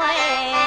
哎。